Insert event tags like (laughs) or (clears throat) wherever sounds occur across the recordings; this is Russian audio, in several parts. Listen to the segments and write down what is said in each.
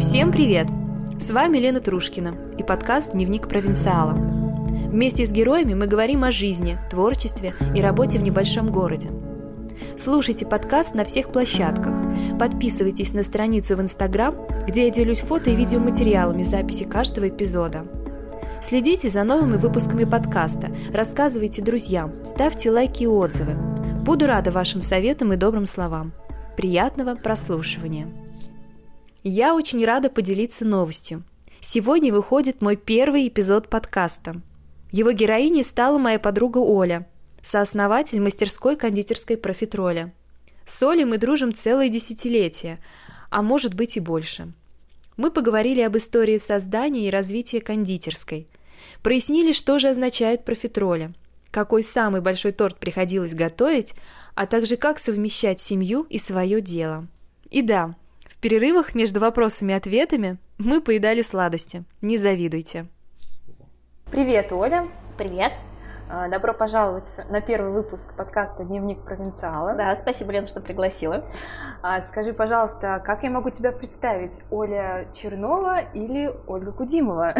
Всем привет! С вами Лена Трушкина и подкаст «Дневник провинциала». Вместе с героями мы говорим о жизни, творчестве и работе в небольшом городе. Слушайте подкаст на всех площадках. Подписывайтесь на страницу в Инстаграм, где я делюсь фото и видеоматериалами записи каждого эпизода. Следите за новыми выпусками подкаста, рассказывайте друзьям, ставьте лайки и отзывы. Буду рада вашим советам и добрым словам. Приятного прослушивания! Я очень рада поделиться новостью. Сегодня выходит мой первый эпизод подкаста. Его героиней стала моя подруга Оля, сооснователь мастерской кондитерской профитроля. С Олей мы дружим целое десятилетие, а может быть и больше. Мы поговорили об истории создания и развития кондитерской, прояснили, что же означает профитроля, какой самый большой торт приходилось готовить, а также как совмещать семью и свое дело. И да, перерывах между вопросами и ответами мы поедали сладости. Не завидуйте. Привет, Оля. Привет. А, добро пожаловать на первый выпуск подкаста «Дневник провинциала». Да, спасибо, Лен, что пригласила. А, скажи, пожалуйста, как я могу тебя представить? Оля Чернова или Ольга Кудимова?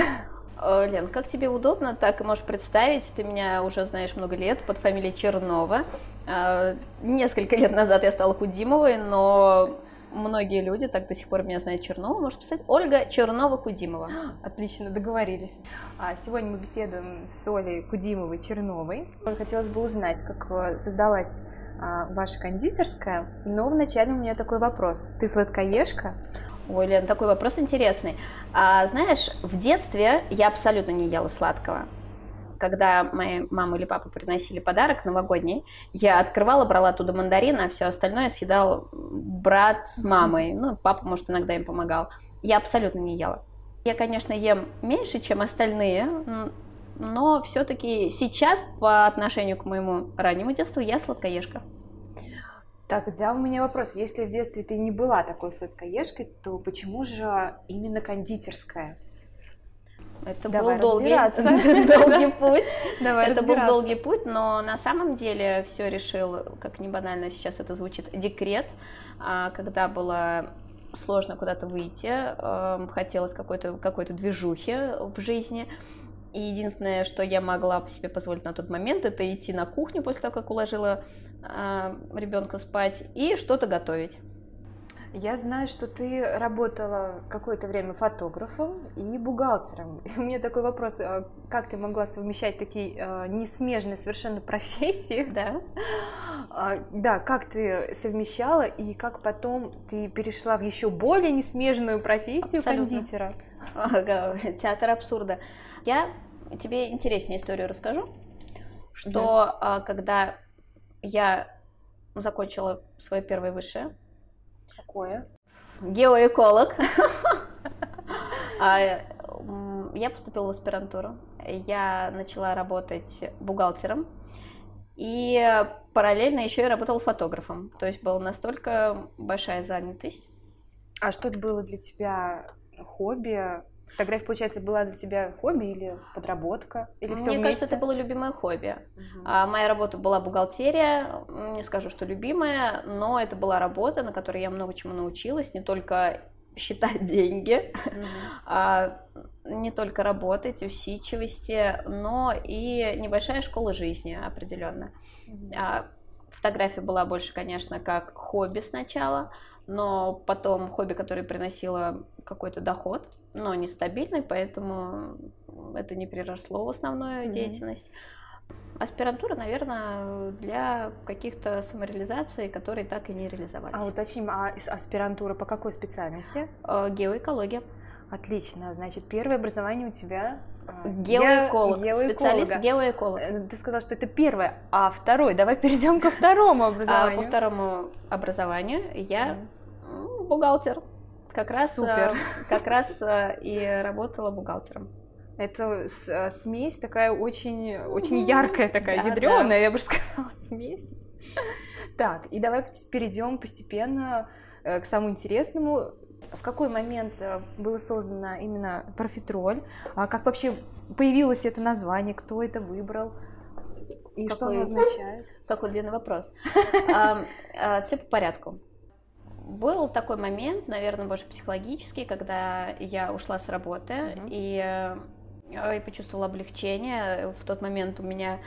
Э, Лен, как тебе удобно, так и можешь представить. Ты меня уже знаешь много лет под фамилией Чернова. А, несколько лет назад я стала Кудимовой, но многие люди так до сих пор меня знают Чернова, может писать Ольга Чернова-Кудимова. (gasps) Отлично, договорились. А сегодня мы беседуем с Олей Кудимовой-Черновой. Хотелось бы узнать, как э, создалась а, ваша кондитерская, но вначале у меня такой вопрос. Ты сладкоежка? Ой, Лен, такой вопрос интересный. А, знаешь, в детстве я абсолютно не ела сладкого когда моя мама или папа приносили подарок новогодний, я открывала, брала оттуда мандарин, а все остальное съедал брат с мамой. (laughs) Ну, папа, может, иногда им помогал. Я абсолютно не ела. Я, конечно, ем меньше, чем остальные, но все-таки сейчас по отношению к моему раннему детству я сладкоежка. Так, да, у меня вопрос. Если в детстве ты не была такой сладкоежкой, то почему же именно кондитерская? Это Давай был долгий, (laughs) долгий путь. Давай это был долгий путь, но на самом деле все решил, как не банально сейчас это звучит, декрет, а, когда было сложно куда-то выйти, эм, хотелось какой-то какой движухи в жизни. И единственное, что я могла себе позволить на тот момент, это идти на кухню после того, как уложила а, ребенка спать, и что-то готовить. Я знаю, что ты работала какое-то время фотографом и бухгалтером. (laughs) И у меня такой вопрос, а как ты могла совмещать такие э, несмежные совершенно профессии, (laughs) да? А, да, как ты совмещала и как потом ты перешла в еще более несмежную профессию Абсолютно. кондитера? (laughs) Театр абсурда. Я тебе интереснее историю расскажу, что да. А, когда я закончила свое первое высшее, Какое? Геоэколог. (laughs) А, я поступила в аспирантуру. Я начала работать бухгалтером. И параллельно еще и работала фотографом. То есть была настолько большая занятость. А что это было для тебя хобби? Фотография, получается, была для тебя хобби или подработка? Или все Мне вместе? кажется, это было любимое хобби. Угу. А, моя работа была бухгалтерия, не скажу, что любимая, но это была работа, на которой я много чему научилась, не только (laughs) считать деньги, угу. а, не только работать, усидчивости, но и небольшая школа жизни определенно. Угу. А, фотография была больше, конечно, как хобби сначала, но потом хобби, которое приносило какой-то доход, но нестабильный, поэтому это не переросло в основную mm-hmm. деятельность. Аспирантура, наверное, для каких-то самореализаций, которые так и не реализовались. А уточним, а аспирантура по какой специальности? Э, геоэкология. Отлично. Значит, первое образование у тебя э, Геоэколог, геоэколога. специалист геоэколог. Э, ты сказала, что это первое, а второй. Давай (laughs) перейдем ко второму образованию. А, по второму образованию я mm. Бухгалтер. Как раз, Супер. как раз и работала бухгалтером. Это э, смесь такая очень, очень яркая, такая да, ядреная, да. я бы сказала, (laughs) смесь. Так, и давай перейдем постепенно э, к самому интересному. В какой момент э, было создано именно профитроль? А как вообще появилось это название? Кто это выбрал? И какой, что оно означает? (laughs) Какой длинный вопрос. (laughs) Все по порядку. Был такой момент, наверное, больше психологический, когда я ушла с работы mm-hmm. и, э, и почувствовала облегчение. В тот момент у меня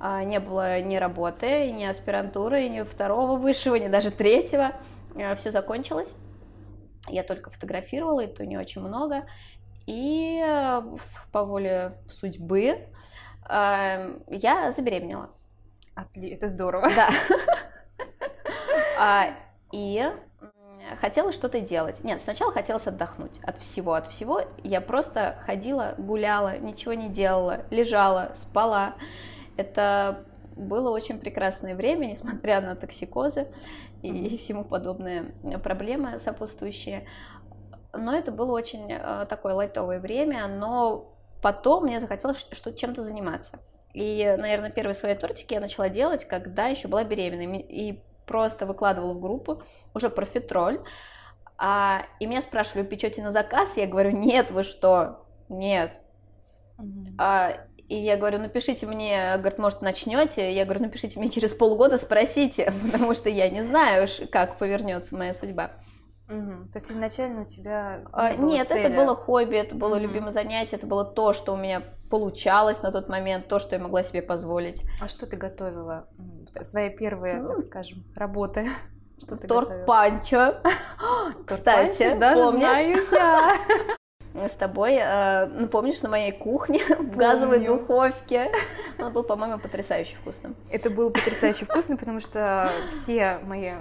а, не было ни работы, ни аспирантуры, ни второго высшего, ни даже третьего. Э, Все закончилось. Я только фотографировала, и то не очень много. И э, по воле судьбы я забеременела. Это здорово. Да. (laughs) А, и хотела что-то делать. Нет, сначала хотелось отдохнуть от всего, от всего. Я просто ходила, гуляла, ничего не делала, лежала, спала. Это было очень прекрасное время, несмотря на токсикозы и всему подобные проблемы сопутствующие. Но это было очень э, такое лайтовое время, но потом мне захотелось что чем-то заниматься. И, наверное, первые свои тортики я начала делать, когда еще была беременной. И просто выкладывала в группу уже профитроль. А, и меня спрашивали, печете на заказ? Я говорю, нет, вы что? Нет. Mm-hmm. А, и я говорю, напишите мне, говорит, может, начнете? Я говорю, напишите мне через полгода, спросите, (laughs) потому что я не знаю, как повернется моя судьба. Угу. То есть изначально у тебя не а, было Нет, цели. это было хобби, это было угу. любимое занятие, это было то, что у меня получалось на тот момент, то, что я могла себе позволить. А что ты готовила? Свои первые, ну, так скажем, работы? (laughs) Что ты Торт готовила? панчо. (gasps) Кстати, даже помнишь? знаю (laughs) я. с тобой, э, ну, помнишь, на моей кухне (laughs) в газовой духовке. Он был, по-моему, потрясающе вкусным. Это было потрясающе вкусно, потому что все мои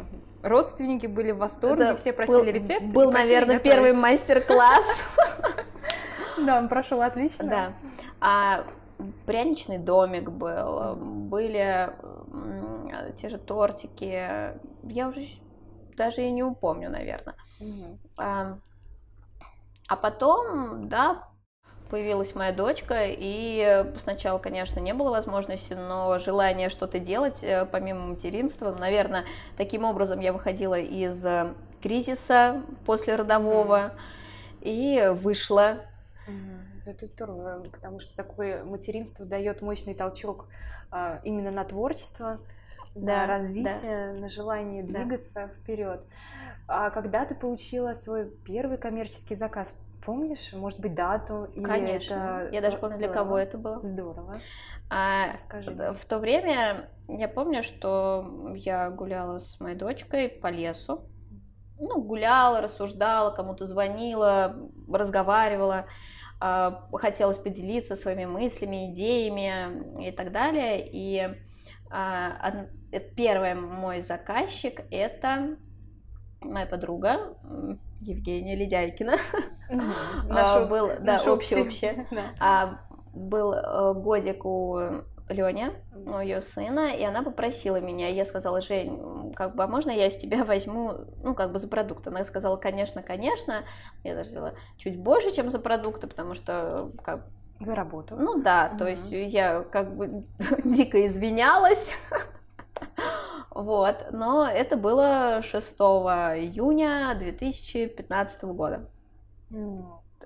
родственники были в восторге, Это все просили был, рецепт. Был, наверное, готовить. первый мастер-класс. Да, он прошел отлично. Да. А пряничный домик был, были те же тортики. Я уже даже и не упомню, наверное. А, а потом, да, появилась моя дочка, и сначала, конечно, не было возможности, но желание что-то делать э, помимо материнства, наверное, таким образом я выходила из э, кризиса после родового mm-hmm. и вышла. Mm-hmm. Это здорово, потому что такое материнство дает мощный толчок а, именно на творчество, да, на развитие, да. на желание двигаться да. вперед. А когда ты получила свой первый коммерческий заказ, помнишь, может быть, дату? Конечно. Это... Я даже помню, Здорово. для кого это было. Здорово. А, Скажи. В то время я помню, что я гуляла с моей дочкой по лесу. Ну, гуляла, рассуждала, кому-то звонила, разговаривала хотелось поделиться своими мыслями, идеями и так далее. И а, первый мой заказчик это моя подруга Евгения Ледяйкина. (laughs) Наша, был, да, общий, общий. (laughs) А, был э, годик у Леня, у ее сына, и она попросила меня, я сказала, Жень, как бы, а можно я из тебя возьму, ну, как бы за продукт? Она сказала, конечно, конечно, я даже взяла чуть больше, чем за продукты, потому что, как за работу. Ну да, то есть я как бы (laughs) дико извинялась, вот, но это было 6 июня 2015 года.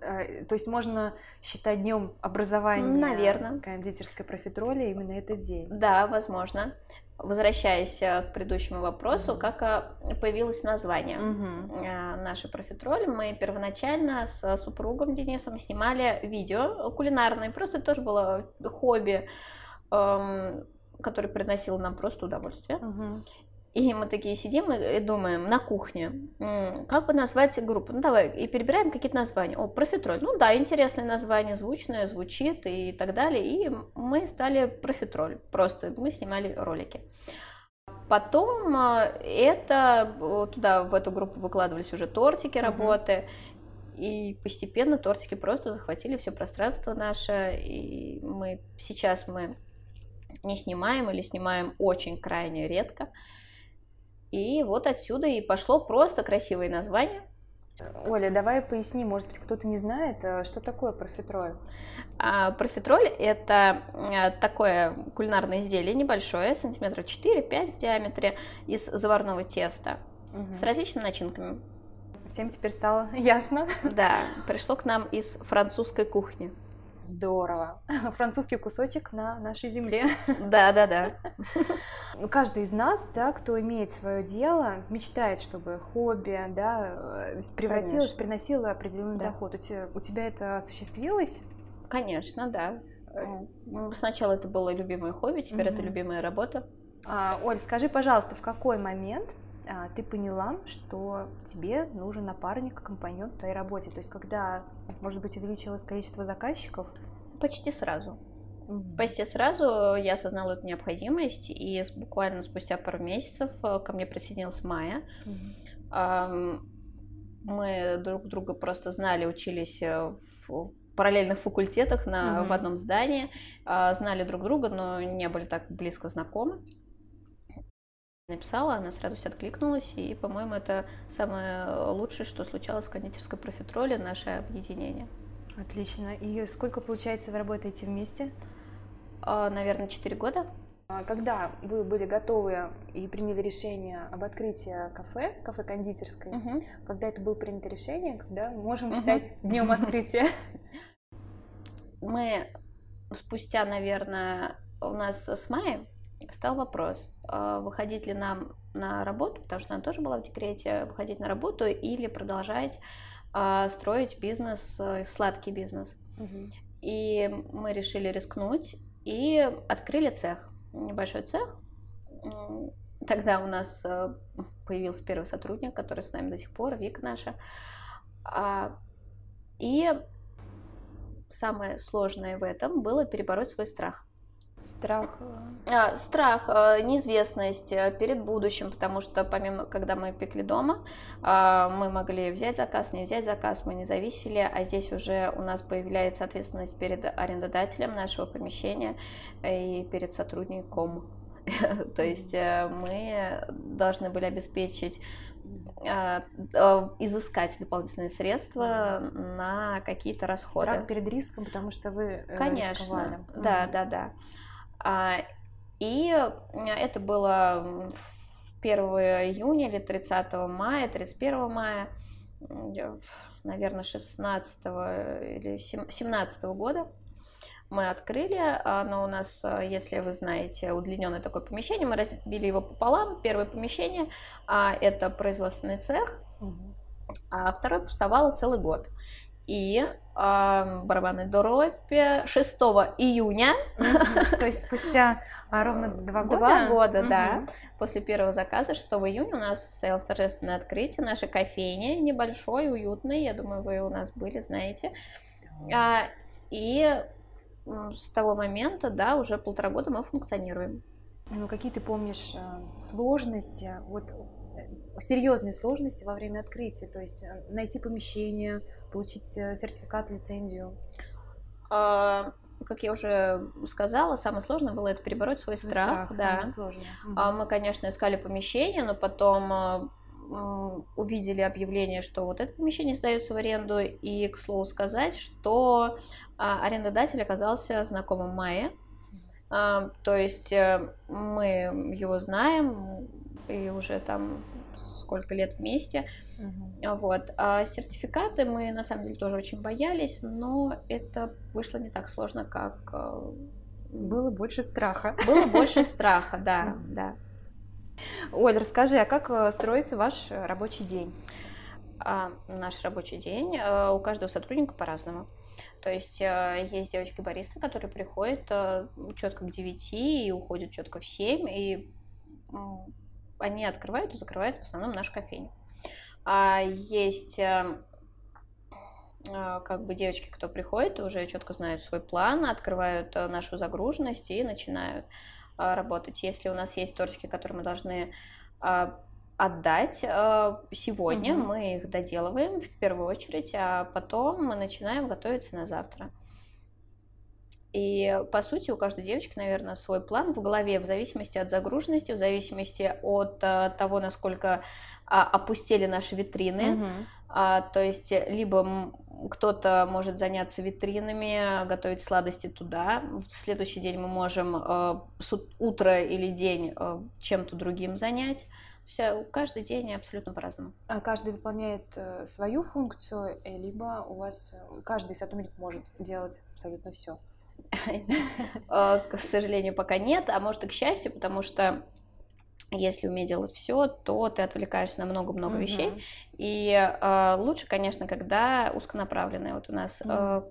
То есть можно считать днем образования Наверное. кондитерской профитроли именно этот день. Да, возможно. Возвращаясь э, к предыдущему вопросу, mm-hmm. как э, появилось название mm-hmm. нашей профитроли, мы первоначально с супругом Денисом снимали видео кулинарное, просто это тоже было хобби эм, который приносил нам просто удовольствие. Угу. И мы такие сидим и думаем на кухне, как бы назвать группу? Ну давай, и перебираем какие-то названия. О, профитроль. Ну да, интересное название, звучное, звучит и так далее. И мы стали профитроль. Просто мы снимали ролики. Потом а, это туда, в эту группу выкладывались уже тортики, работы. И постепенно тортики просто захватили все пространство наше. И мы сейчас мы не снимаем или снимаем очень крайне редко. И вот отсюда и пошло просто красивое название. Оля, давай поясни, может быть, кто-то не знает, э, что такое профитроль? А, профитроль – это э, такое кулинарное изделие небольшое, сантиметра 4-5 в диаметре, из заварного теста угу. с различными начинками. Всем теперь стало (laughs) ясно. Да, пришло к нам из французской кухни. Здорово. (laughs) Французский кусочек на нашей земле. Да, да, да. Каждый из нас, да, кто имеет свое дело, мечтает, чтобы хобби, да, э, превратилось, Конечно. приносило определенный да. доход. У тебя, у тебя это осуществилось? Конечно, да. Э, сначала это было любимое хобби, теперь угу. это любимая работа. А, Оль, скажи, пожалуйста, в какой момент ты поняла, что тебе нужен напарник, компаньон в твоей работе? То есть, когда, может быть, увеличилось количество заказчиков? Почти сразу. Mm-hmm. Почти сразу я осознала эту необходимость, и буквально спустя пару месяцев э, ко мне присоединился Майя. Mm-hmm. Мы друг друга просто знали, учились э, в параллельных факультетах на, mm-hmm. в одном здании, а, знали друг друга, но не были так близко знакомы написала, она сразу все откликнулась, и, по-моему, это самое лучшее, что случалось в кондитерской профитроле, наше объединение. Отлично. И сколько, получается, вы работаете вместе? А, наверное, 4 года. А когда вы были готовы и приняли решение об открытии кафе, кафе-кондитерской, угу. когда это было принято решение, когда можем угу. считать днем (laughs) открытия? Мы спустя, наверное, у нас с мая стал вопрос, а, выходить ли нам на работу, потому что она тоже была в декрете, выходить на работу или продолжать а, строить бизнес, э, сладкий бизнес. Угу. И мы решили рискнуть и открыли цех, небольшой цех. Тогда у нас э, появился первый сотрудник, который с нами до сих пор, Вика наша. А, и самое сложное в этом было перебороть свой страх. Страх. А, страх, а, неизвестность а, перед будущим, потому что помимо, когда мы пекли дома, мы могли взять заказ, не взять заказ, мы не зависели, а здесь уже у нас появляется ответственность перед арендодателем нашего помещения и перед сотрудником. (laughs) То есть э, мы должны были обеспечить изыскать дополнительные средства на какие-то расходы. Страх перед риском, потому что вы э, Конечно, рисковали. да, да, да. А, и это было 1 июня или 30 мая, 31 мая, наверное, 16 или 17 года мы открыли, оно у нас, если вы знаете, удлиненное такое помещение, мы разбили его пополам. Первое помещение а, это производственный цех, а второе пустовало целый год. И барабанной дробь 6 июня. То есть спустя а, ровно два года? Два года, да. После первого заказа 6 июня у нас состоялось торжественное открытие нашей кофейни, небольшой, уютной, я думаю, вы у нас были, знаете. А, и с того момента, да, уже полтора года мы функционируем. Ну, какие ты помнишь э, сложности, вот э, серьезные сложности во время открытия, то есть э, найти помещение, получить э, сертификат, лицензию? А, как я уже сказала, самое сложное было это перебороть свой, свой страх. страх. Да. Самое А, мы, конечно, искали помещение, но потом а, увидели объявление, что вот это помещение сдается в аренду, и, к слову сказать, что а, арендодатель оказался знакомым Майи, а, то есть э, мы его знаем, и уже там сколько лет вместе. Угу. Вот. А сертификаты мы на самом деле тоже очень боялись, но это вышло не так сложно, как... Э, Было больше страха. Было больше (laughs) страха, да, да. Оль, расскажи, а как э, строится ваш рабочий день? А, наш рабочий день э, у каждого сотрудника по-разному. То есть есть девочки-баристы, которые приходят четко к 9 и уходят четко в 7, и они открывают и закрывают в основном нашу кофейню. А есть э, э, как бы девочки, кто приходит, уже четко знают свой план, открывают э, нашу загруженность и начинают работать. Если у нас есть тортики, которые мы должны отдать сегодня, угу. мы их доделываем в первую очередь, а потом мы начинаем готовиться на завтра. И, по сути, у каждой девочки, наверное, свой план в голове, в зависимости от загруженности, в зависимости от а, того, насколько а, опустили наши витрины. Угу. А, то есть, либо кто-то может заняться витринами, готовить сладости туда. В следующий день мы можем с утра или день а, чем-то другим занять. Все, каждый день абсолютно по-разному. А каждый выполняет э, свою функцию, э, либо у вас э, каждый сотрудник может делать абсолютно все. (laughs) К сожалению, пока нет, а может и к счастью, потому что если уметь делать все, то ты отвлекаешься на много-много угу. вещей. И э, лучше, конечно, когда узконаправленные. Вот у нас э,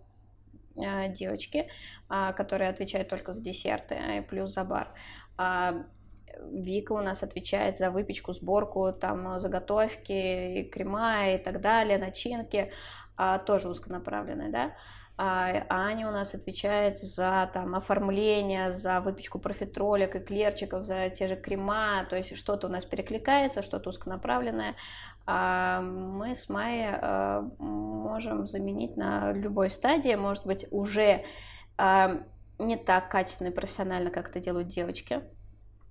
э, девочки, э, которые отвечают только за десерты, э, плюс за бар. Э, Вика у нас отвечает за выпечку, сборку, там заготовки, крема и так далее, начинки, э, тоже узконаправленные, да. А Аня у нас отвечает за там, оформление, за выпечку профитролек, эклерчиков, за те же крема, то есть что-то у нас перекликается, что-то узконаправленное. А мы с Майей а, можем заменить на любой стадии, может быть, уже а, не так качественно и профессионально, как это делают девочки,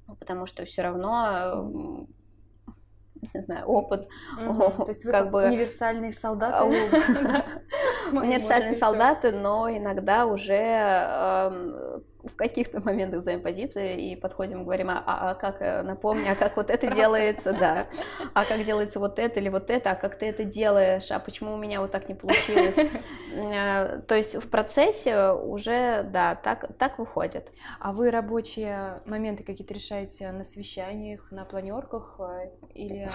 потому что все равно (laughs) не знаю, опыт. Угу, (laughs) то есть вы как бы универсальные солдаты. (laughs) Универсальные солдаты, но иногда уже эм, в каких-то моментах сдаем позиции и подходим, говорим, а, а как, э, напомни, а как вот это делается, да, (laughs) а как делается вот это или вот это, а как ты это делаешь, а почему у меня вот так не получилось. (laughs) Э, то есть в процессе уже, да, так, так выходит. А вы рабочие моменты какие-то решаете на совещаниях, на планерках э, или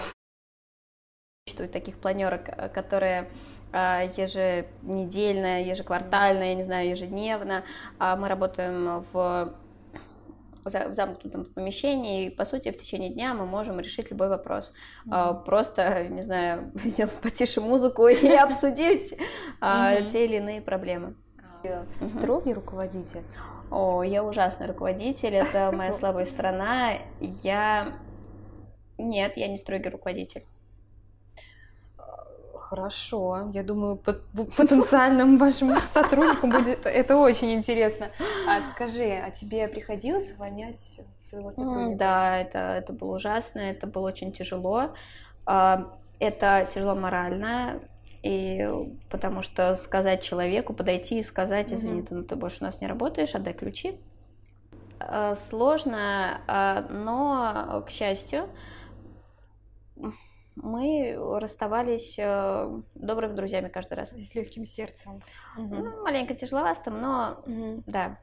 существует таких планерок, которые а, еженедельно, ежеквартально, я не знаю, ежедневно. А мы работаем в в замкнутом помещении, и, по сути, в течение дня мы можем решить любой вопрос. Mm-hmm. Просто, не знаю, (laughs) сделать потише музыку (laughs) и обсудить mm-hmm. те или иные проблемы. Строгий руководитель? О, я ужасный руководитель, это моя (laughs) слабая сторона. Я... Нет, я не строгий руководитель. Хорошо. Я думаю, потенциальным вашим (laughs) сотрудникам будет это очень интересно. А скажи, а тебе приходилось увольнять своего сотрудника? Да, это, это было ужасно, это было очень тяжело. А, это тяжело морально, и потому что сказать человеку, подойти и сказать, извини, ты, ну, ты больше у нас не работаешь, отдай ключи. А, сложно, а, но, к счастью, мы расставались э, добрыми друзьями каждый раз. С легким сердцем. Угу. Ну, маленько тяжеловатым, но угу. да.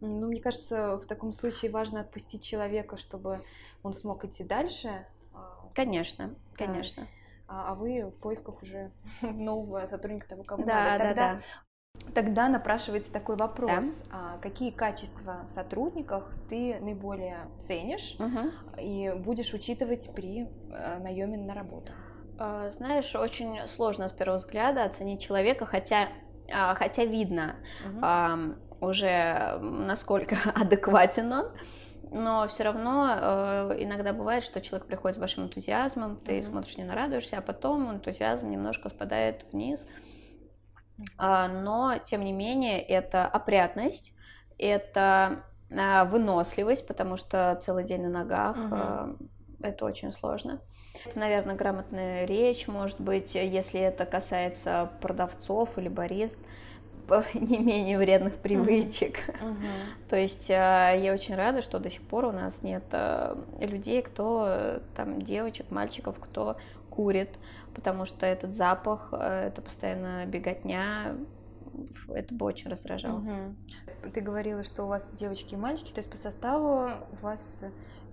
Ну, мне кажется, в таком случае важно отпустить человека, чтобы он смог идти дальше. А, конечно, да. конечно. А, а вы в поисках уже (laughs) нового сотрудника того, кого да, надо. Тогда, да, Тогда напрашивается такой вопрос: да? а какие качества в сотрудниках ты наиболее ценишь угу. и будешь учитывать при э, наеме на работу? А, знаешь, очень сложно с первого взгляда оценить человека, хотя, а, хотя видно угу. уже насколько (laughs) адекватен он. Но все равно э, иногда бывает, что человек приходит с большим энтузиазмом, ты mm-hmm. смотришь, не нарадуешься, а потом энтузиазм немножко спадает вниз. А, но, тем не менее, это опрятность, это а, выносливость, потому что целый день на ногах, угу. это очень сложно. Это, наверное, грамотная речь, может быть, если это касается продавцов или барист, (laughs) не менее вредных привычек. То есть я очень рада, что до сих пор у нас нет людей, кто там девочек, мальчиков, кто курит, потому что этот запах, э, это постоянно беготня, это бы очень раздражало. Угу. Ты говорила, что у вас девочки и мальчики, то есть по составу у вас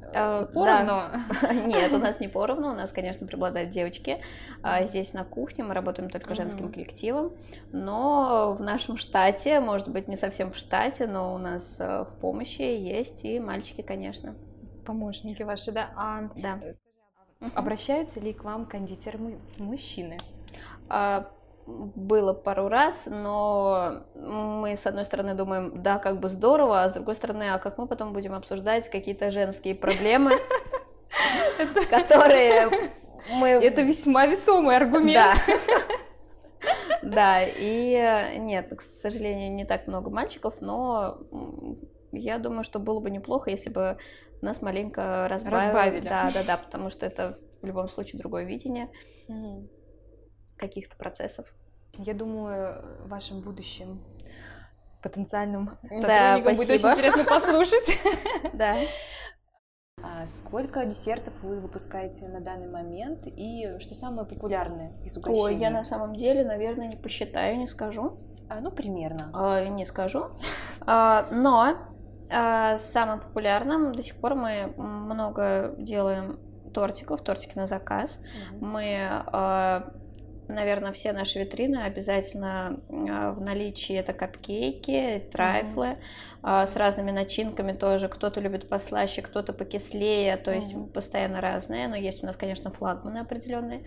э, поровну? Да. (laughs) Нет, у нас не поровну, у нас, конечно, преобладают девочки. А здесь на кухне мы работаем только женским коллективом, но в нашем штате, может быть, не совсем в штате, но у нас э, в помощи есть и мальчики, конечно. Помощники ваши, да? А, да. Обращаются ли к вам кондитеры мужчины? А, было пару раз, но мы, с одной стороны, думаем, да, как бы здорово, а с другой стороны, а как мы потом будем обсуждать какие-то женские проблемы, которые мы... (laughs) Это весьма весомый аргумент. (laughs) Да, и э, нет, к сожалению, не так много мальчиков, но я думаю, что было бы неплохо, если бы нас маленько разбавили. разбавили. Да, да, да, потому что это в любом случае другое видение угу. каких-то процессов. Я думаю, вашим будущим потенциальным сотрудникам да, будет очень интересно послушать. (laughs) Да. А сколько десертов вы выпускаете на данный момент и что самое популярное из угощений? Ой, я на самом деле, наверное, не посчитаю, не скажу. А, ну, примерно. А, не скажу. А, но а, самым популярным до сих пор мы много делаем тортиков, тортики на заказ. Mm-hmm. Мы а, наверное, все наши витрины обязательно а, в наличии это капкейки, трайфлы mm-hmm. с разными начинками тоже. Кто-то любит послаще, кто-то покислее, то есть mm-hmm. постоянно разные. Но есть у нас, конечно, флагманы определенные.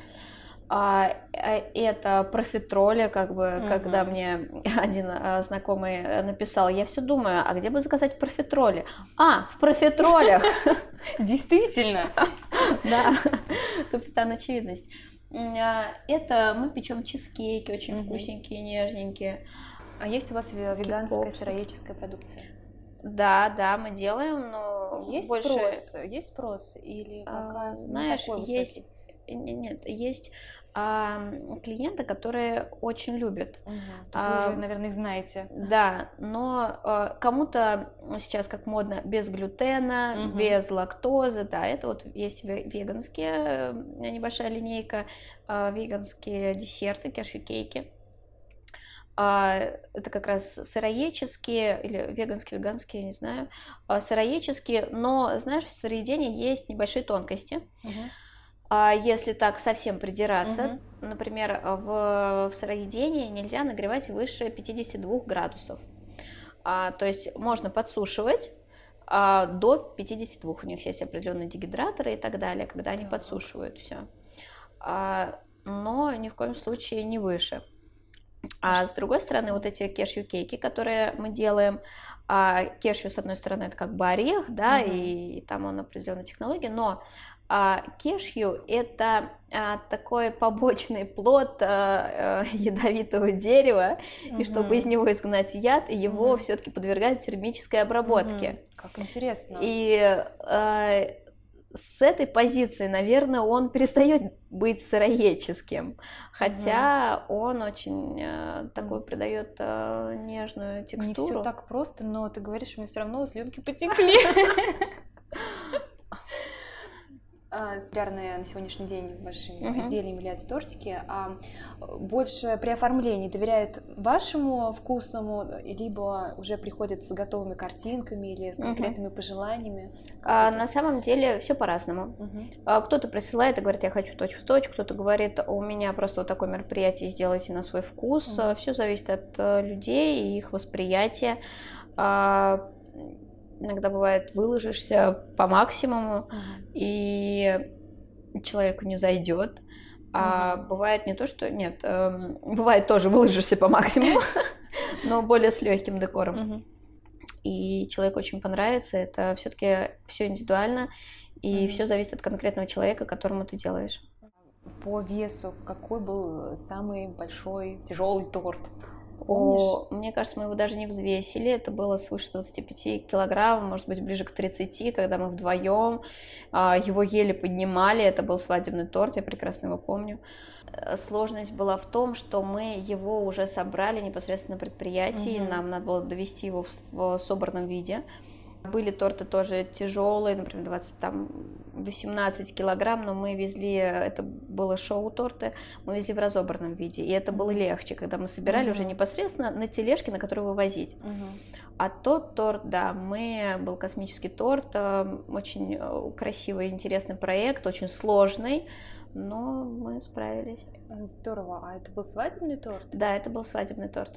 А, это профитроли, как бы, mm-hmm. когда мне (laughs) один а, знакомый написал, я все думаю, а где бы заказать профитроли? А, в профитролях! (laughs) Действительно! (laughs) Да, капитан очевидность. А, это мы печем чизкейки, очень вкусненькие, нежненькие. А есть у вас веганская сыроедческая продукция? Да, да, мы делаем, но есть больше... спрос, есть спрос или пока а, знаешь, такой есть нет, есть а, клиенты, которые очень любят. Угу. То есть а, вы уже, наверное, их знаете. Да, но а, кому-то сейчас как модно без глютена, угу. без лактозы, да, это вот есть веганские, э, небольшая линейка, а, веганские десерты, кешью-кейки. А, это как раз сыроедческие или веганские, веганские, я не знаю, а, сыроедческие, но, знаешь, в сыроедении есть небольшие тонкости. Угу если так совсем придираться, угу. например, в, в сыроедении нельзя нагревать выше 52 градусов. А, то есть можно подсушивать а, до 52. У них есть определенные дегидраторы и так далее, когда они подсушивают все. А, но ни в коем случае не выше. А с другой стороны, вот эти кешью-кейки, которые мы делаем, а кешью, с одной стороны, это как бы орех, да, угу. и, и там он определенная технология, но а кешью – это а, такой побочный плод а, а, (laughs) ядовитого дерева, угу. и чтобы из него изгнать яд, его угу. все-таки подвергают термической обработке. Угу. Как интересно. И а, с этой позиции, наверное, он перестает быть сыроедческим, хотя угу. он очень а, такой придает а, нежную текстуру. Не все так просто, но ты говоришь, мне все равно слюнки (laughs) потекли. Популярные на сегодняшний день вашими uh-huh. изделиями являются тортики, а больше при оформлении доверяют вашему вкусному, либо уже приходят с готовыми картинками или с конкретными uh-huh. пожеланиями? А, на самом деле все по-разному. Uh-huh. кто-то присылает и говорит, я хочу точь в точь, кто-то говорит, у меня просто вот такое мероприятие сделайте на свой вкус. Uh-huh. Все зависит от э, людей и их восприятия а, иногда бывает выложишься по максимуму, uh-huh. и человеку не зайдет. А угу. бывает не то, что нет, э, бывает тоже выложишься по максимуму, (laughs) но более с легким декором. И человеку очень понравится. Это все-таки все индивидуально, и все зависит от конкретного человека, которому ты делаешь. По весу, какой был самый большой тяжелый торт? Помнишь? О, мне кажется, мы его даже не взвесили. Это было свыше 25 килограмм, может быть, ближе к 30, когда мы вдвоем а, его еле поднимали. Это был свадебный торт, я прекрасно его помню. Э, сложность была в том, что мы его уже собрали непосредственно на предприятии. Угу. Нам надо было довести его в собранном виде. Были торты тоже тяжелые, например, 20, там, 18 килограмм, но мы везли, это было шоу-торты, мы везли в разобранном виде, и это было легче, когда мы собирали uh-huh. уже непосредственно на тележке, на которую вывозить. Uh-huh. А тот торт, да, мы, был космический торт, э, очень э, красивый, интересный проект, очень сложный, но мы справились. Здорово. А это был свадебный торт? Да, это был свадебный торт.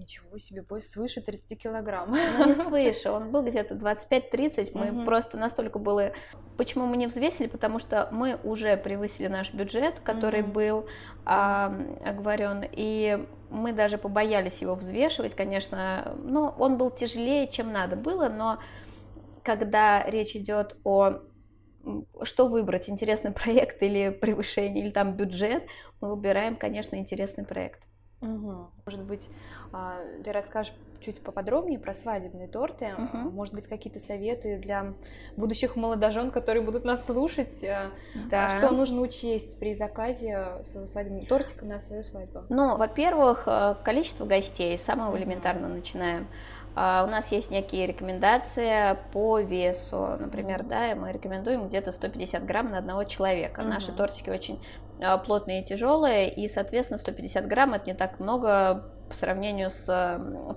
Ничего себе, больше свыше 30 килограмм. Ну, не свыше, он был где-то 25-30, мы угу. просто настолько было... Почему мы не взвесили? Потому что мы уже превысили наш бюджет, который угу. был а, оговорен, и мы даже побоялись его взвешивать, конечно, но он был тяжелее, чем надо было, но когда речь идет о что выбрать, интересный (laughs) проект или превышение, или там бюджет, мы выбираем, конечно, интересный проект. Угу. Может быть, а, ты расскажешь чуть поподробнее про свадебные торты. Угу. Может быть, какие-то советы для будущих молодожен, которые будут нас слушать. А, да. Что нужно учесть при заказе своего свадебного тортика на свою свадьбу? Ну, во-первых, количество гостей, самого элементарно начинаем. А, у нас есть некие рекомендации по весу, например, да, и мы рекомендуем где-то 150 грамм на одного человека. Угу. Наши тортики очень а, плотные и тяжелые, и, соответственно, 150 грамм это не так много по сравнению с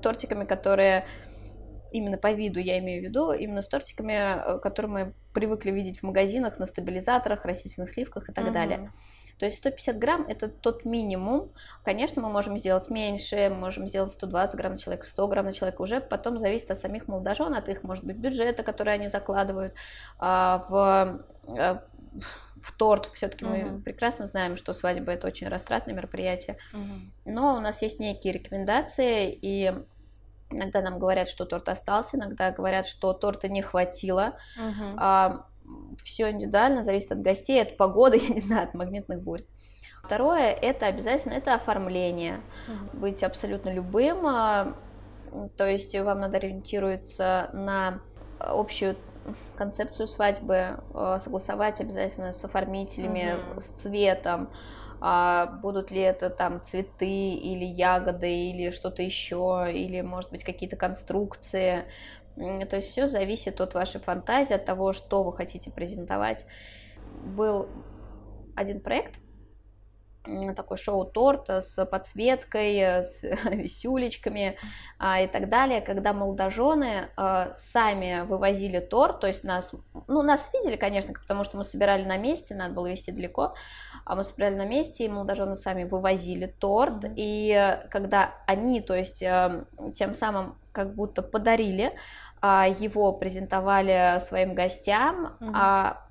тортиками, которые именно по виду я имею в виду, именно с тортиками, э, которые мы привыкли видеть в магазинах на стабилизаторах, растительных сливках и так угу. далее. То есть 150 грамм это тот минимум. Конечно, мы можем сделать меньше, можем сделать 120 грамм на человека, 100 грамм на человека. Уже потом зависит от самих молодожен, от их, может быть, бюджета, который они закладывают а, в э, в торт. Все-таки uh-huh. мы прекрасно знаем, что свадьба это очень растратное мероприятие. Uh-huh. Но у нас есть некие рекомендации, и иногда нам говорят, что торт остался, иногда говорят, что торта не хватило. Uh-huh. А, все индивидуально, зависит от гостей, от погоды, (laughs) я не знаю, от магнитных бурь. Второе, это обязательно, это оформление. Угу. Быть абсолютно любым, а, то есть вам надо ориентироваться на общую концепцию свадьбы, а, согласовать обязательно с оформителями, угу. с цветом, а будут ли это там цветы или ягоды или что-то еще, или может быть какие-то конструкции. То есть все зависит от вашей фантазии, от того, что вы хотите презентовать. Был один проект, такой шоу-торт с подсветкой, (laughs) с висюлечками а, и так далее, когда молодожены а, сами вывозили торт, то есть нас, ну, нас видели, конечно, потому что мы собирали на месте, надо было везти далеко, а мы собирали на месте, и молодожены сами вывозили торт, и когда они, то есть э, тем самым как будто подарили а, его презентовали своим гостям, угу. а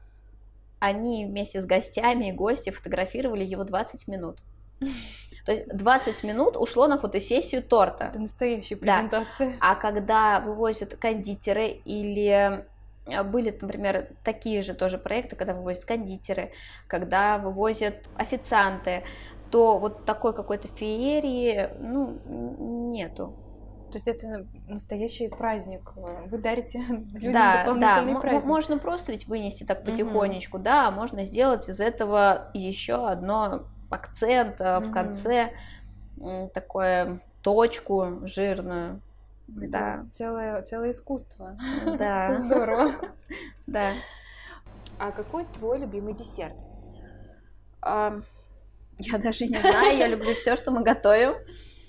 они вместе с гостями и гости фотографировали его 20 минут. (laughs) То есть 20 минут ушло на фотосессию торта. Это настоящая презентация. Да. А когда вывозят кондитеры или а, были, например, такие же тоже проекты, когда вывозят кондитеры, когда вывозят официанты, то вот такой какой-то феерии, ну, нету. То есть это настоящий праздник. Вы дарите (laughs) людям да, дополнительный да. праздник. Можно просто ведь вынести так потихонечку, угу. да, можно сделать из этого еще одно акцент угу. в конце, такое точку жирную. Это да. целое, целое искусство. (laughs) Да. Это здорово. (laughs) Да. А какой твой любимый десерт? Я даже не знаю, я люблю все, что мы готовим.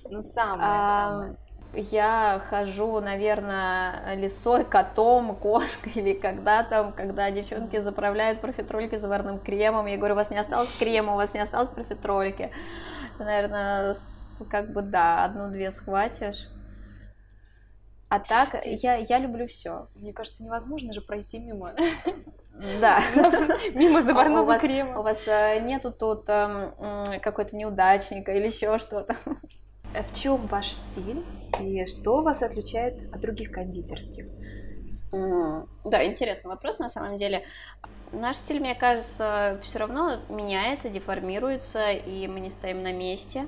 Ну, самое, самое я хожу, наверное, лисой, котом, кошкой, или когда там, когда девчонки заправляют профитрольки заварным кремом, я говорю, у вас не осталось крема, у вас не осталось профитрольки. Наверное, как бы, да, одну-две схватишь. А так, я, я люблю все. Мне кажется, невозможно же пройти мимо. Да. (laughs) Мимо заварного у вас, крема. У вас э, нету тут э, какой-то неудачника или еще что-то. В чем ваш стиль и что вас отличает от других кондитерских? Да, интересный вопрос на самом деле. Наш стиль, мне кажется, все равно меняется, деформируется, и мы не стоим на месте.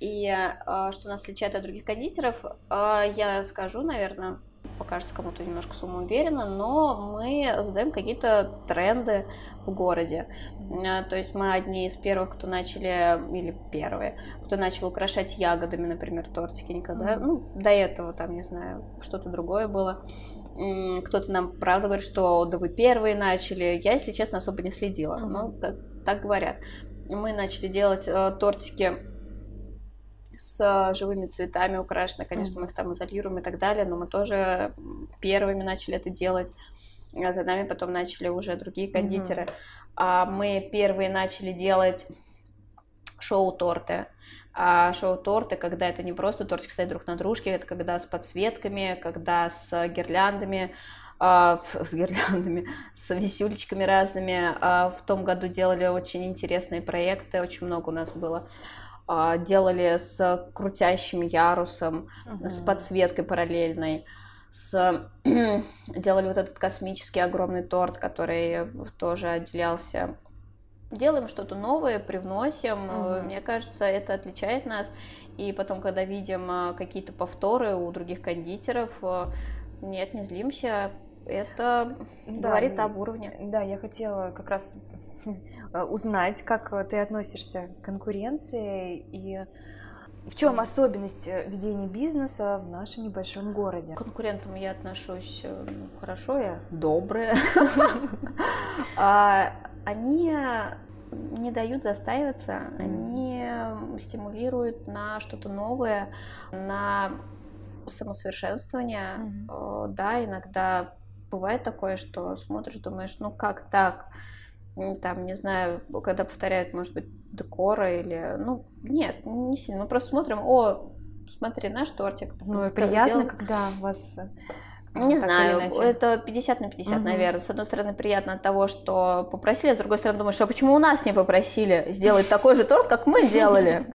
И э, что нас отличает от других кондитеров, э, я скажу, наверное, покажется кому-то немножко самоуверенно, но мы задаем какие-то тренды в городе. Э, то есть мы одни из первых, кто начали, или первые, кто начал украшать ягодами, например, тортики никогда. Mm-hmm. Ну, до этого там, не знаю, что-то другое было. Кто-то нам, правда, говорит, что да вы первые начали. Я, если честно, особо не следила. Mm-hmm. Ну, как, так говорят. Мы начали делать э, тортики с живыми цветами украшены, конечно, mm-hmm. мы их там изолируем и так далее, но мы тоже первыми начали это делать. А за нами потом начали уже другие кондитеры. Mm-hmm. А мы первые начали делать шоу-торты. А шоу-торты, когда это не просто тортик стоит друг на дружке, это когда с подсветками, когда с гирляндами, а, с гирляндами, (laughs) с висюлечками разными. А, в том году делали очень интересные проекты, очень много у нас было. Делали с крутящим ярусом, uh-huh. с подсветкой параллельной, с (clears throat) делали вот этот космический огромный торт, который тоже отделялся. Делаем что-то новое, привносим. Uh-huh. Мне кажется, это отличает нас. И потом, когда видим а, какие-то повторы у других кондитеров, а, нет, не злимся. Это да, говорит об уровне. Да, я хотела как раз узнать, как э, ты относишься к конкуренции и В чем особенность э, ведения бизнеса в нашем небольшом городе? К конкурентам я отношусь э, хорошо, я добрая. (laughs) А, они не дают застаиваться, они стимулируют на что-то новое, на самосовершенствование. Да, иногда бывает такое, что смотришь, думаешь, ну как так? Там, не знаю, когда повторяют, может быть, декора или... Ну, нет, не сильно. Мы просто смотрим, о, смотри, наш тортик. Ну, приятно, сделан. когда вас э, не знаю, это 50 на 50, угу. наверное. С одной стороны, приятно от того, что попросили, с другой стороны, думаешь, а почему у нас не попросили сделать такой же торт, как мы (laughs) делали?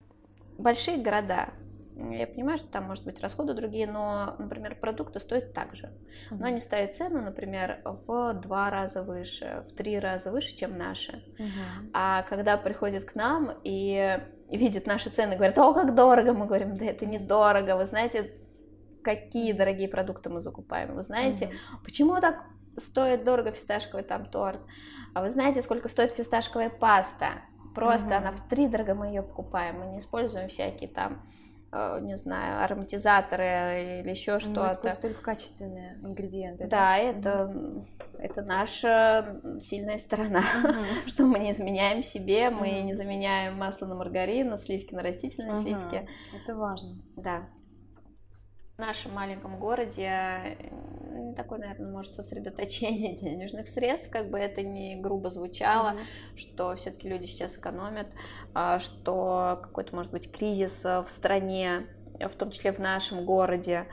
Большие города, я понимаю, что там, может быть, расходы другие, но, например, продукты стоят так же. Но они ставят цену, например, в два раза выше, в три раза выше, чем наши. Uh-huh. А когда приходят к нам и видят наши цены, говорят, о, как дорого, мы говорим, да это недорого, вы знаете, какие дорогие продукты мы закупаем, вы знаете, uh-huh. почему так стоит дорого фисташковый там торт, а вы знаете, сколько стоит фисташковая паста, просто uh-huh. она в три дорого мы ее покупаем, мы не используем всякие там не знаю, ароматизаторы или еще что-то. Только качественные ингредиенты. Да, да? это, угу. это наша сильная сторона, угу. (laughs) что мы не изменяем себе, мы угу. не заменяем масло на маргарин, на сливки на растительные угу. сливки. Это важно. Да. В нашем маленьком городе такое, наверное, может сосредоточение (laughs) денежных средств, как бы это ни грубо звучало, mm-hmm. что все-таки люди сейчас экономят, а, что какой-то может быть кризис э, в стране, в том числе в нашем городе.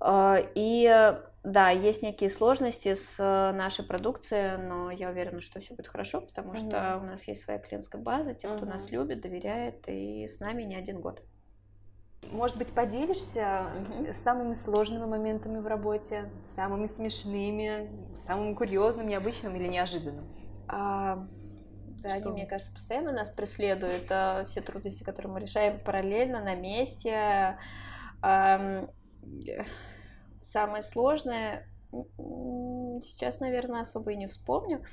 Mm-hmm. И да, есть некие сложности с э, нашей продукцией, но я уверена, что все будет хорошо, потому mm-hmm. что у нас есть своя клиентская база, те, кто нас любит, доверяет, и с нами не один год. Может быть, поделишься mm самыми сложными моментами в работе, самыми смешными, самым курьезным, необычным или неожиданным? А, да, Что? они, мне кажется, постоянно нас преследуют. А, все трудности, которые мы решаем параллельно, на месте. А, самое сложное сейчас, наверное, особо и не вспомню.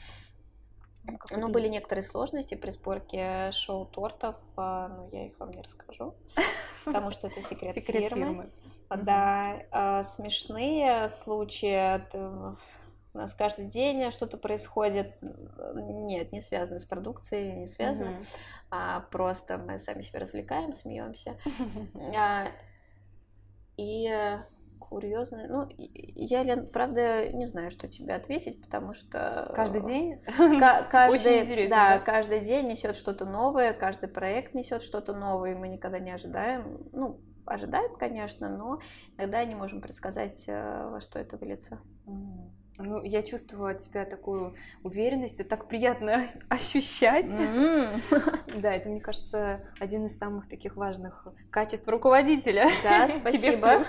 Ну, были некоторые сложности при сборке шоу-тортов, а, но я их вам не расскажу, (laughs) потому что это секрет, секрет фирмы. фирмы. Да, а, смешные случаи. У нас каждый день что-то происходит. Нет, не связано с продукцией, не связано. Mm-hmm. А просто мы сами себя развлекаем, смеемся. (laughs) А, и курьезное. Ну, я, Лен, правда, не знаю, что тебе ответить, потому что... Каждый день? (laughs) Каждый, Очень интересно. Да, да, каждый день несет что-то новое, каждый проект несет что-то новое, и мы никогда не ожидаем. Ну, ожидаем, конечно, но иногда не можем предсказать, э, во что это выльется. Ну, я чувствую от тебя такую уверенность, это так приятно (laughs) ощущать. Mm-hmm. (laughs) Да, это, мне кажется, один из самых таких важных качеств руководителя. Да, спасибо.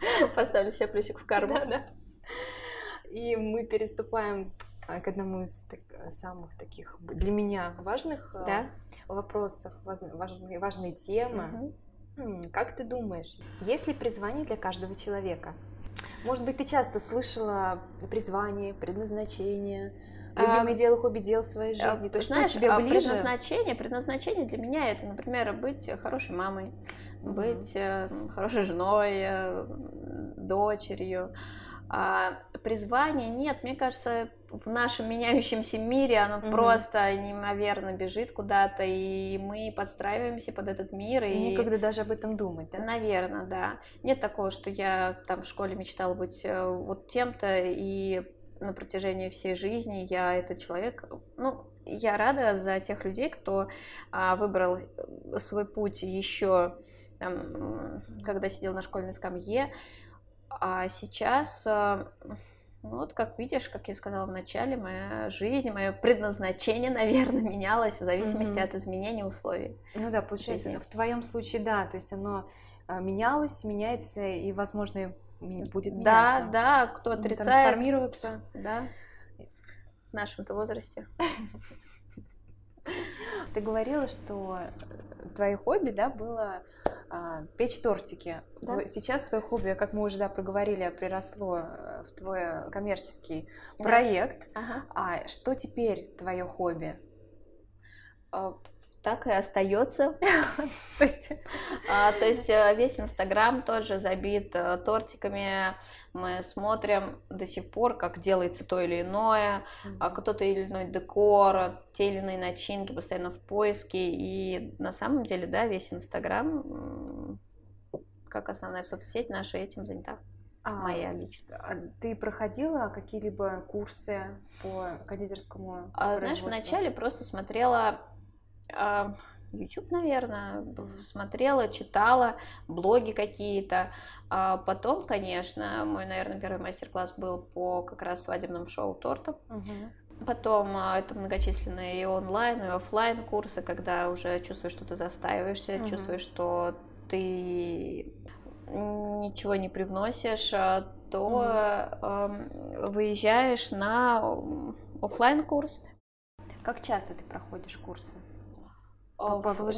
(laughs) Поставлю себе плюсик в карму. Да, да. И мы переступаем а, к одному из так, самых таких для меня важных а, да? вопросов, важные, важные темы. Угу. Как ты думаешь, есть ли призвание для каждого человека? Может быть, ты часто слышала призвание, предназначение, любимое а, дело, хобби, дел своей жизни. То, знаешь, что тебе ближе? Предназначение, предназначение для меня это, например, быть хорошей мамой, быть э, хорошей женой, э, дочерью. А призвание нет, мне кажется, в нашем меняющемся мире оно mm просто неимоверно бежит куда-то, и мы подстраиваемся под этот мир. И никогда даже об этом думать, да? Наверное, да. Нет такого, что я там в школе мечтала быть э, вот тем-то, и на протяжении всей жизни я этот человек. Ну, я рада за тех людей, кто а, выбрал свой путь еще там, когда сидел на школьной скамье. А сейчас, э, ну, вот как видишь, как я сказала в начале, моя жизнь, мое предназначение, (laughs) наверное, менялось в зависимости mm-hmm. от изменения условий. Ну да, получается, жизни. в твоем случае, да, то есть оно э, менялось, меняется и, возможно, будет меняться. Да, да, кто отрицает. Трансформироваться. Да, в нашем-то возрасте. Ты говорила, что твое хобби, да, было а, печь тортики. Да? Сейчас твое хобби, как мы уже да, проговорили, приросло э, в твой коммерческий да. проект. Ага. А что теперь твое хобби? А, так и остается. (laughs) То есть, а, то есть э, весь Инстаграм тоже забит э, тортиками. Мы смотрим до сих пор, как делается то или иное, mm-hmm. кто-то или иной декор, те или иные начинки, постоянно в поиске. И на самом деле, да, весь Инстаграм, как основная соцсеть наша, этим занята. А, моя лично. А ты проходила какие-либо курсы по кондитерскому? А, знаешь, вначале просто смотрела а, YouTube, наверное, смотрела, читала, блоги какие-то. А потом, конечно, мой, наверное, первый мастер-класс был по как раз свадебным шоу тортам. Угу. Потом а, это многочисленные и онлайн, и офлайн курсы, когда уже чувствуешь, что ты застаиваишься, угу. чувствуешь, что ты ничего не привносишь, а, то угу. э, выезжаешь на офлайн курс. Как часто ты проходишь курсы?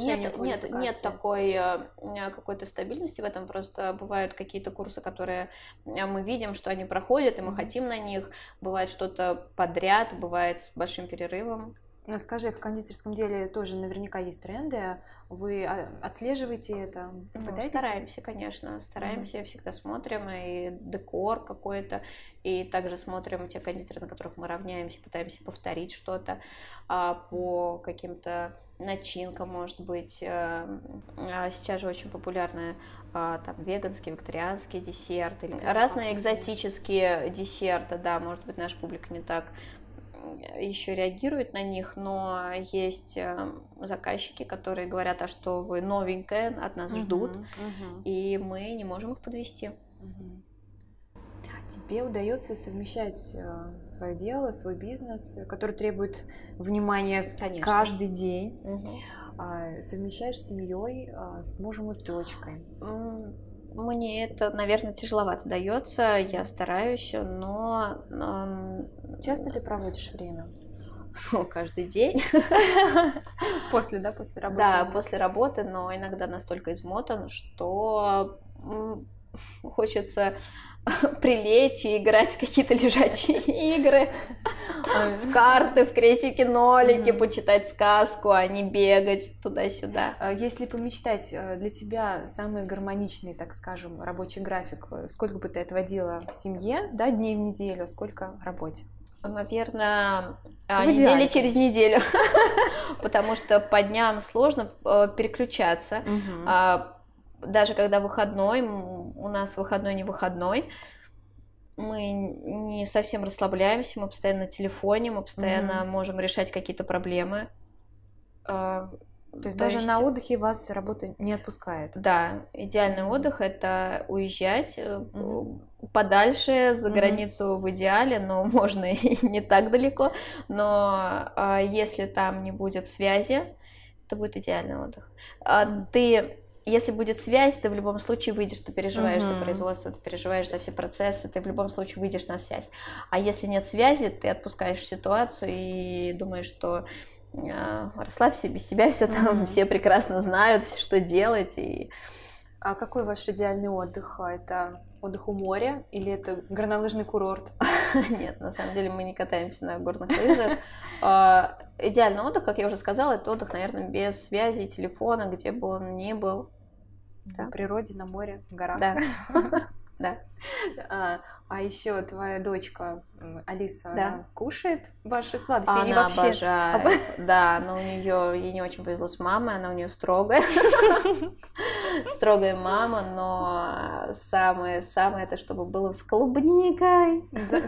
Нет, нет, нет такой э, какой-то стабильности в этом, просто бывают какие-то курсы, которые э, мы видим, что они проходят, и мы mm-hmm. хотим на них, бывает что-то подряд, бывает с большим перерывом. Ну, скажи, в кондитерском деле тоже наверняка есть тренды. Вы отслеживаете это? Ну, стараемся, конечно, стараемся, mm-hmm. всегда смотрим и декор какой-то, и также смотрим те кондитеры, на которых мы равняемся, пытаемся повторить что-то а, по каким-то начинкам, может быть. Э, а сейчас же очень популярны а, там веганские, вегетарианские десерты, разные экзотические десерты, да, может быть, наша публика не так еще реагирует на них, но есть э, заказчики, которые говорят, а что вы новенькое, от нас ждут, uh-huh, uh-huh. и мы не можем их подвести. Uh-huh. Тебе удается совмещать э, свое дело, свой бизнес, который требует внимания Конечно. каждый день. Uh-huh. Совмещаешь с семьей, а, с мужем и с дочкой. Мне это, наверное, тяжеловато дается, я стараюсь, но... Часто ты проводишь время? Ну, (laughs) каждый день. (laughs) После, да, после работы? Да, после работы, но иногда настолько измотан, что хочется (laughs) прилечь и играть в какие-то лежачие (laughs) игры, в карты, в крестики-нолики, почитать сказку, а не бегать туда-сюда. А если помечтать, э, для тебя самый гармоничный, так скажем, рабочий график, э, сколько бы ты отводила семье, да, дней в неделю, сколько работе? Наверное, а, недели через неделю, (laughs) потому что по дням сложно э, переключаться даже когда выходной, у нас выходной не выходной, мы не совсем расслабляемся, мы постоянно на телефоне, мы постоянно mm-hmm. можем решать какие-то проблемы. А, то есть даже есть... на отдыхе вас работа не отпускает? Да, идеальный отдых это уезжать mm-hmm. подальше, за mm-hmm. границу в идеале, но (laughs) можно и не так далеко. Но а, если там не будет связи, это будет идеальный отдых. Mm-hmm. Ты если будет связь, ты в любом случае выйдешь, ты переживаешь uh-huh. за производство, ты переживаешь за все процессы, ты в любом случае выйдешь на связь. А если нет связи, ты отпускаешь ситуацию и думаешь, что э, расслабься, без тебя все там, uh-huh. все прекрасно знают, что делать. И... А какой ваш идеальный отдых? Это отдых у моря или это горнолыжный курорт? (laughs) Нет, на самом деле мы не катаемся на горных лыжах. А, идеальный отдых, как я уже сказала, это отдых, наверное, без связи, телефона, где бы он ни был. На природе, на море, в горах. Да. (laughs) Да. А, еще твоя дочка Алиса да. кушает ваши сладости? Она вообще... обожает. (laughs) Да, но у нее ей не очень повезло с мамой, она у нее строгая. (laughs) Строгая мама, но самое самое это чтобы было с клубникой.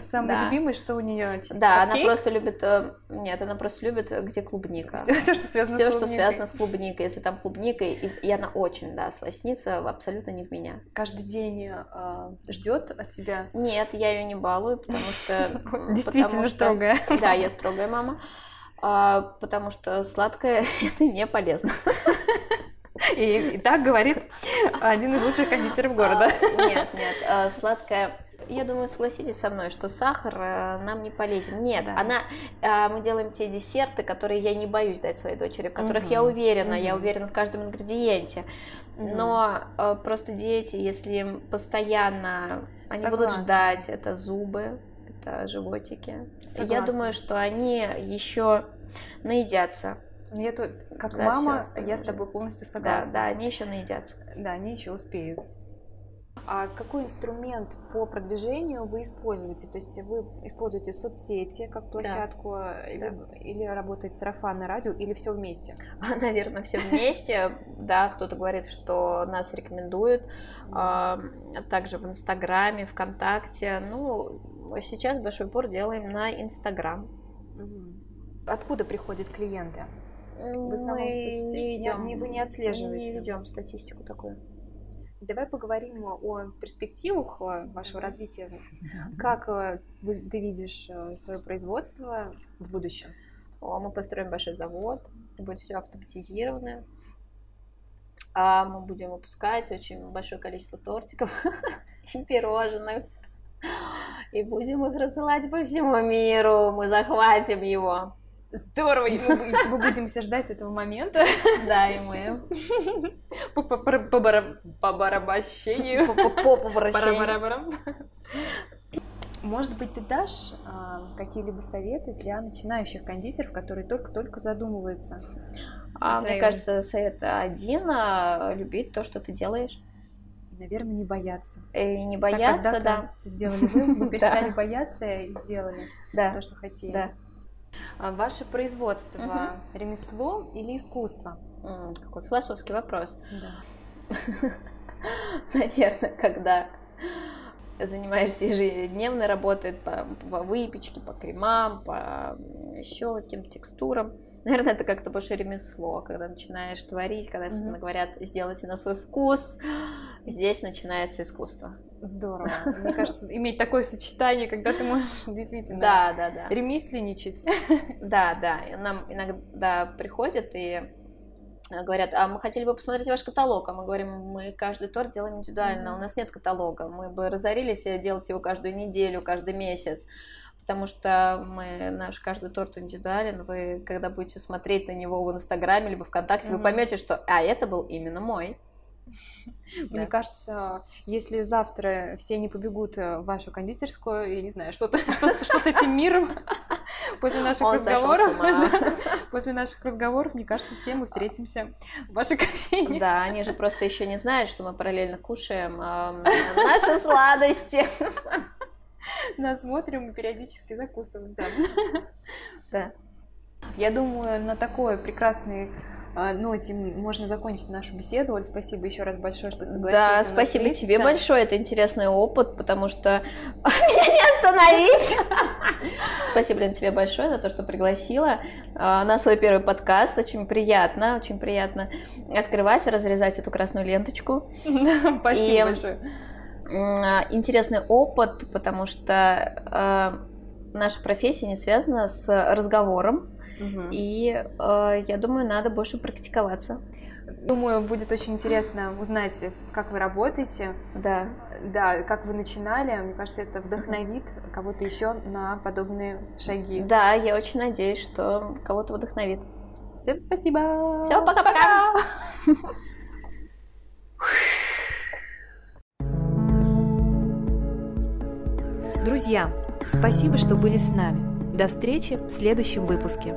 Самое любимое, что у нее. Да, она просто любит. Э, нет, она просто любит, где клубника. Все, все что связано все, с клубникой. что связано с клубникой. Если там клубника, и, и она очень, да, слоснится, абсолютно не в меня. Каждый день э, ждет от тебя? Нет, я ее не балую, потому что... (laughs) Действительно строгая. Да, я строгая мама. А, потому что сладкое (laughs) это не полезно. И, и так говорит один из лучших кондитеров города. А, нет, нет, а, сладкое я думаю, согласитесь со мной, что сахар э, нам не полезен. Нет, да. она, э, мы делаем те десерты, которые я не боюсь дать своей дочери, в которых угу. я уверена, угу. я уверена в каждом ингредиенте. Угу. Но э, просто дети, если им постоянно, они Согласна. будут ждать, это зубы, это животики. Согласна. Я думаю, что они еще наедятся я тут, как да, мама, я с тобой полностью согласна. Да, да, они еще наедятся. Да, они еще успеют. А какой инструмент по продвижению вы используете? То есть вы используете соцсети как площадку да. Или, да. или работает сарафанное радио, или все вместе? Наверное, все вместе. Да, кто-то говорит, что нас рекомендуют. А, также в Инстаграме, ВКонтакте. Ну, сейчас большой упор делаем на Инстаграм. Откуда приходят клиенты? В основном мы не ведем, не, вы не отслеживаете. Не ведем статистику такую. Давай поговорим о перспективах э, вашего развития. (laughs) Как э, вы, ты видишь э, свое производство в будущем? О, мы построим большой завод, будет все автоматизировано. А мы будем выпускать очень большое количество тортиков (laughs) и пирожных. И будем их рассылать по всему миру. Мы захватим его. Здорово, и мы, мы будем все ждать этого момента. (laughs) Да, и мы. По барабащению. По Может быть, ты дашь а, какие-либо советы для начинающих кондитеров, которые только-только задумываются? А, мне кажется, совет один а, любить то, что ты делаешь. Наверное, не бояться. И не бояться, так, да. Сделали вы, вы (laughs) перестали бояться и сделали то, что хотели. Да. А ваше производство угу. ремесло или искусство? Какой философский вопрос. Да. (laughs) Наверное, когда занимаешься ежедневной работой по, по выпечке, по кремам, по еще каким-то текстурам. Наверное, это как-то больше ремесло, когда начинаешь творить, когда особенно mm-hmm. говорят, сделайте на свой вкус, здесь начинается искусство. Здорово. Мне кажется, иметь такое сочетание, когда ты можешь действительно да, да, да. ремесленничать. Да, да. Нам иногда приходят и говорят, а мы хотели бы посмотреть ваш каталог, а мы говорим, мы каждый торт делаем индивидуально, mm-hmm. у нас нет каталога, мы бы разорились делать его каждую неделю, каждый месяц, потому что мы наш каждый торт индивидуален, вы когда будете смотреть на него в Инстаграме либо ВКонтакте, mm-hmm. вы поймете, что, а это был именно мой. (laughs) Мне кажется, если завтра все не побегут в вашу кондитерскую, я не знаю, что, (laughs) что, что с этим миром (laughs) после наших Он разговоров. после наших разговоров, мне кажется, все мы встретимся в вашей кофейне. Да, они же просто еще не знают, что мы параллельно кушаем наши сладости. Нас смотрим и периодически закусываем. Да. да. Я думаю, на такой прекрасной а, ноте ну, можно закончить нашу беседу. Оль, спасибо еще раз большое, что согласилась. Да, спасибо тебе большое, это интересный опыт, потому что (laughs) меня не остановить. (laughs) Спасибо, Лен, тебе большое за то, что пригласила а, на свой первый подкаст. Очень приятно, очень приятно открывать и разрезать эту красную ленточку. (laughs) Спасибо большое. А, интересный опыт, потому что наша профессия не связана с разговором, Угу. И э, я думаю, надо больше практиковаться. Думаю, будет очень интересно узнать, как вы работаете. Да. Да, как вы начинали. Мне кажется, это вдохновит кого-то еще на подобные шаги. Да, я очень надеюсь, что кого-то вдохновит. Всем спасибо. Все, пока-пока. Друзья, спасибо, что были с нами. До встречи в следующем выпуске.